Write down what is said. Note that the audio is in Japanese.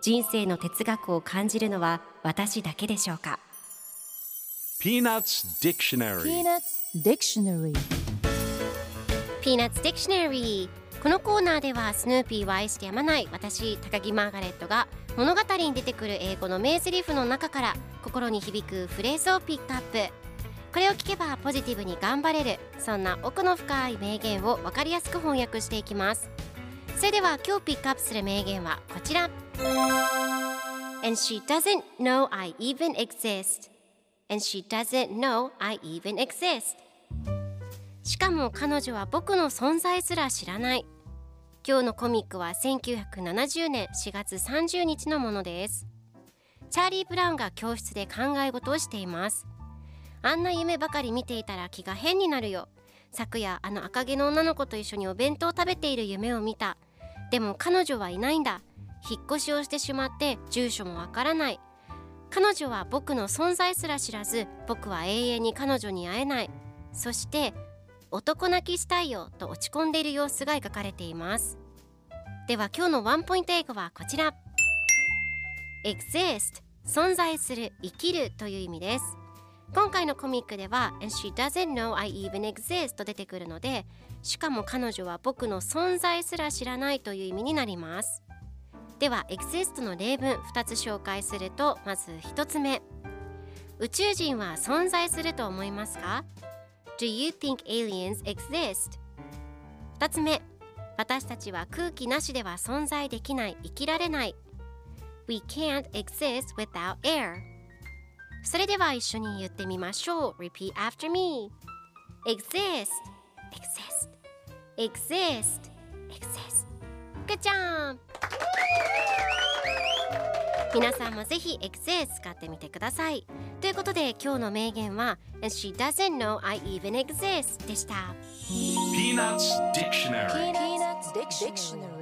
人生の哲学を感じるのは私だけでしょうか？Peanuts Dictionary. Peanuts Dictionary. Peanuts Dictionary. このコーナーではスヌーピーを愛してやまない私高木マーガレットが物語に出てくる英語の名台詞の中から心に響くフレーズをピックアップ。これを聞けばポジティブに頑張れるそんな奥の深い名言を分かりやすく翻訳していきます。それでは今日ピックアップする名言はこちら And she doesn't know I even exist. And she doesn't know I even exist. しかも彼女は僕の存在すら知らない。今日のコミックは1970年4月30日のものです。チャーリー・ブラウンが教室で考え事をしています。あんな夢ばかり見ていたら気が変になるよ。昨夜あの赤毛の女の子と一緒にお弁当を食べている夢を見た。でも彼女はいないんだ。引っ越しをしてしまって住所もわからない。彼女は僕の存在すら知らず僕は永遠に彼女に会えない。そして男泣きしたいよと落ち込んでいる様子が描かれています。では今日のワンポイント英語はこちら。Exist 存在する生きるという意味です。今回のコミックでは and she doesn't know I even exist と出てくるのでしかも彼女は僕の存在すら知らないという意味になります。では exist の例文2つ紹介するとまず1つ目宇宙人は存在すると思いますか Do you think aliens exist? 2つ目私たちは空気なしでは存在できない生きられない We can't exist without air それでは一緒に言ってみましょう Repeat after me Exist Exist Exist Exist Good job! 皆さんもぜひ XA 使ってみてください。ということで今日の名言は「She doesn't know I even exist」でした。ピーナッツ・ディクショ。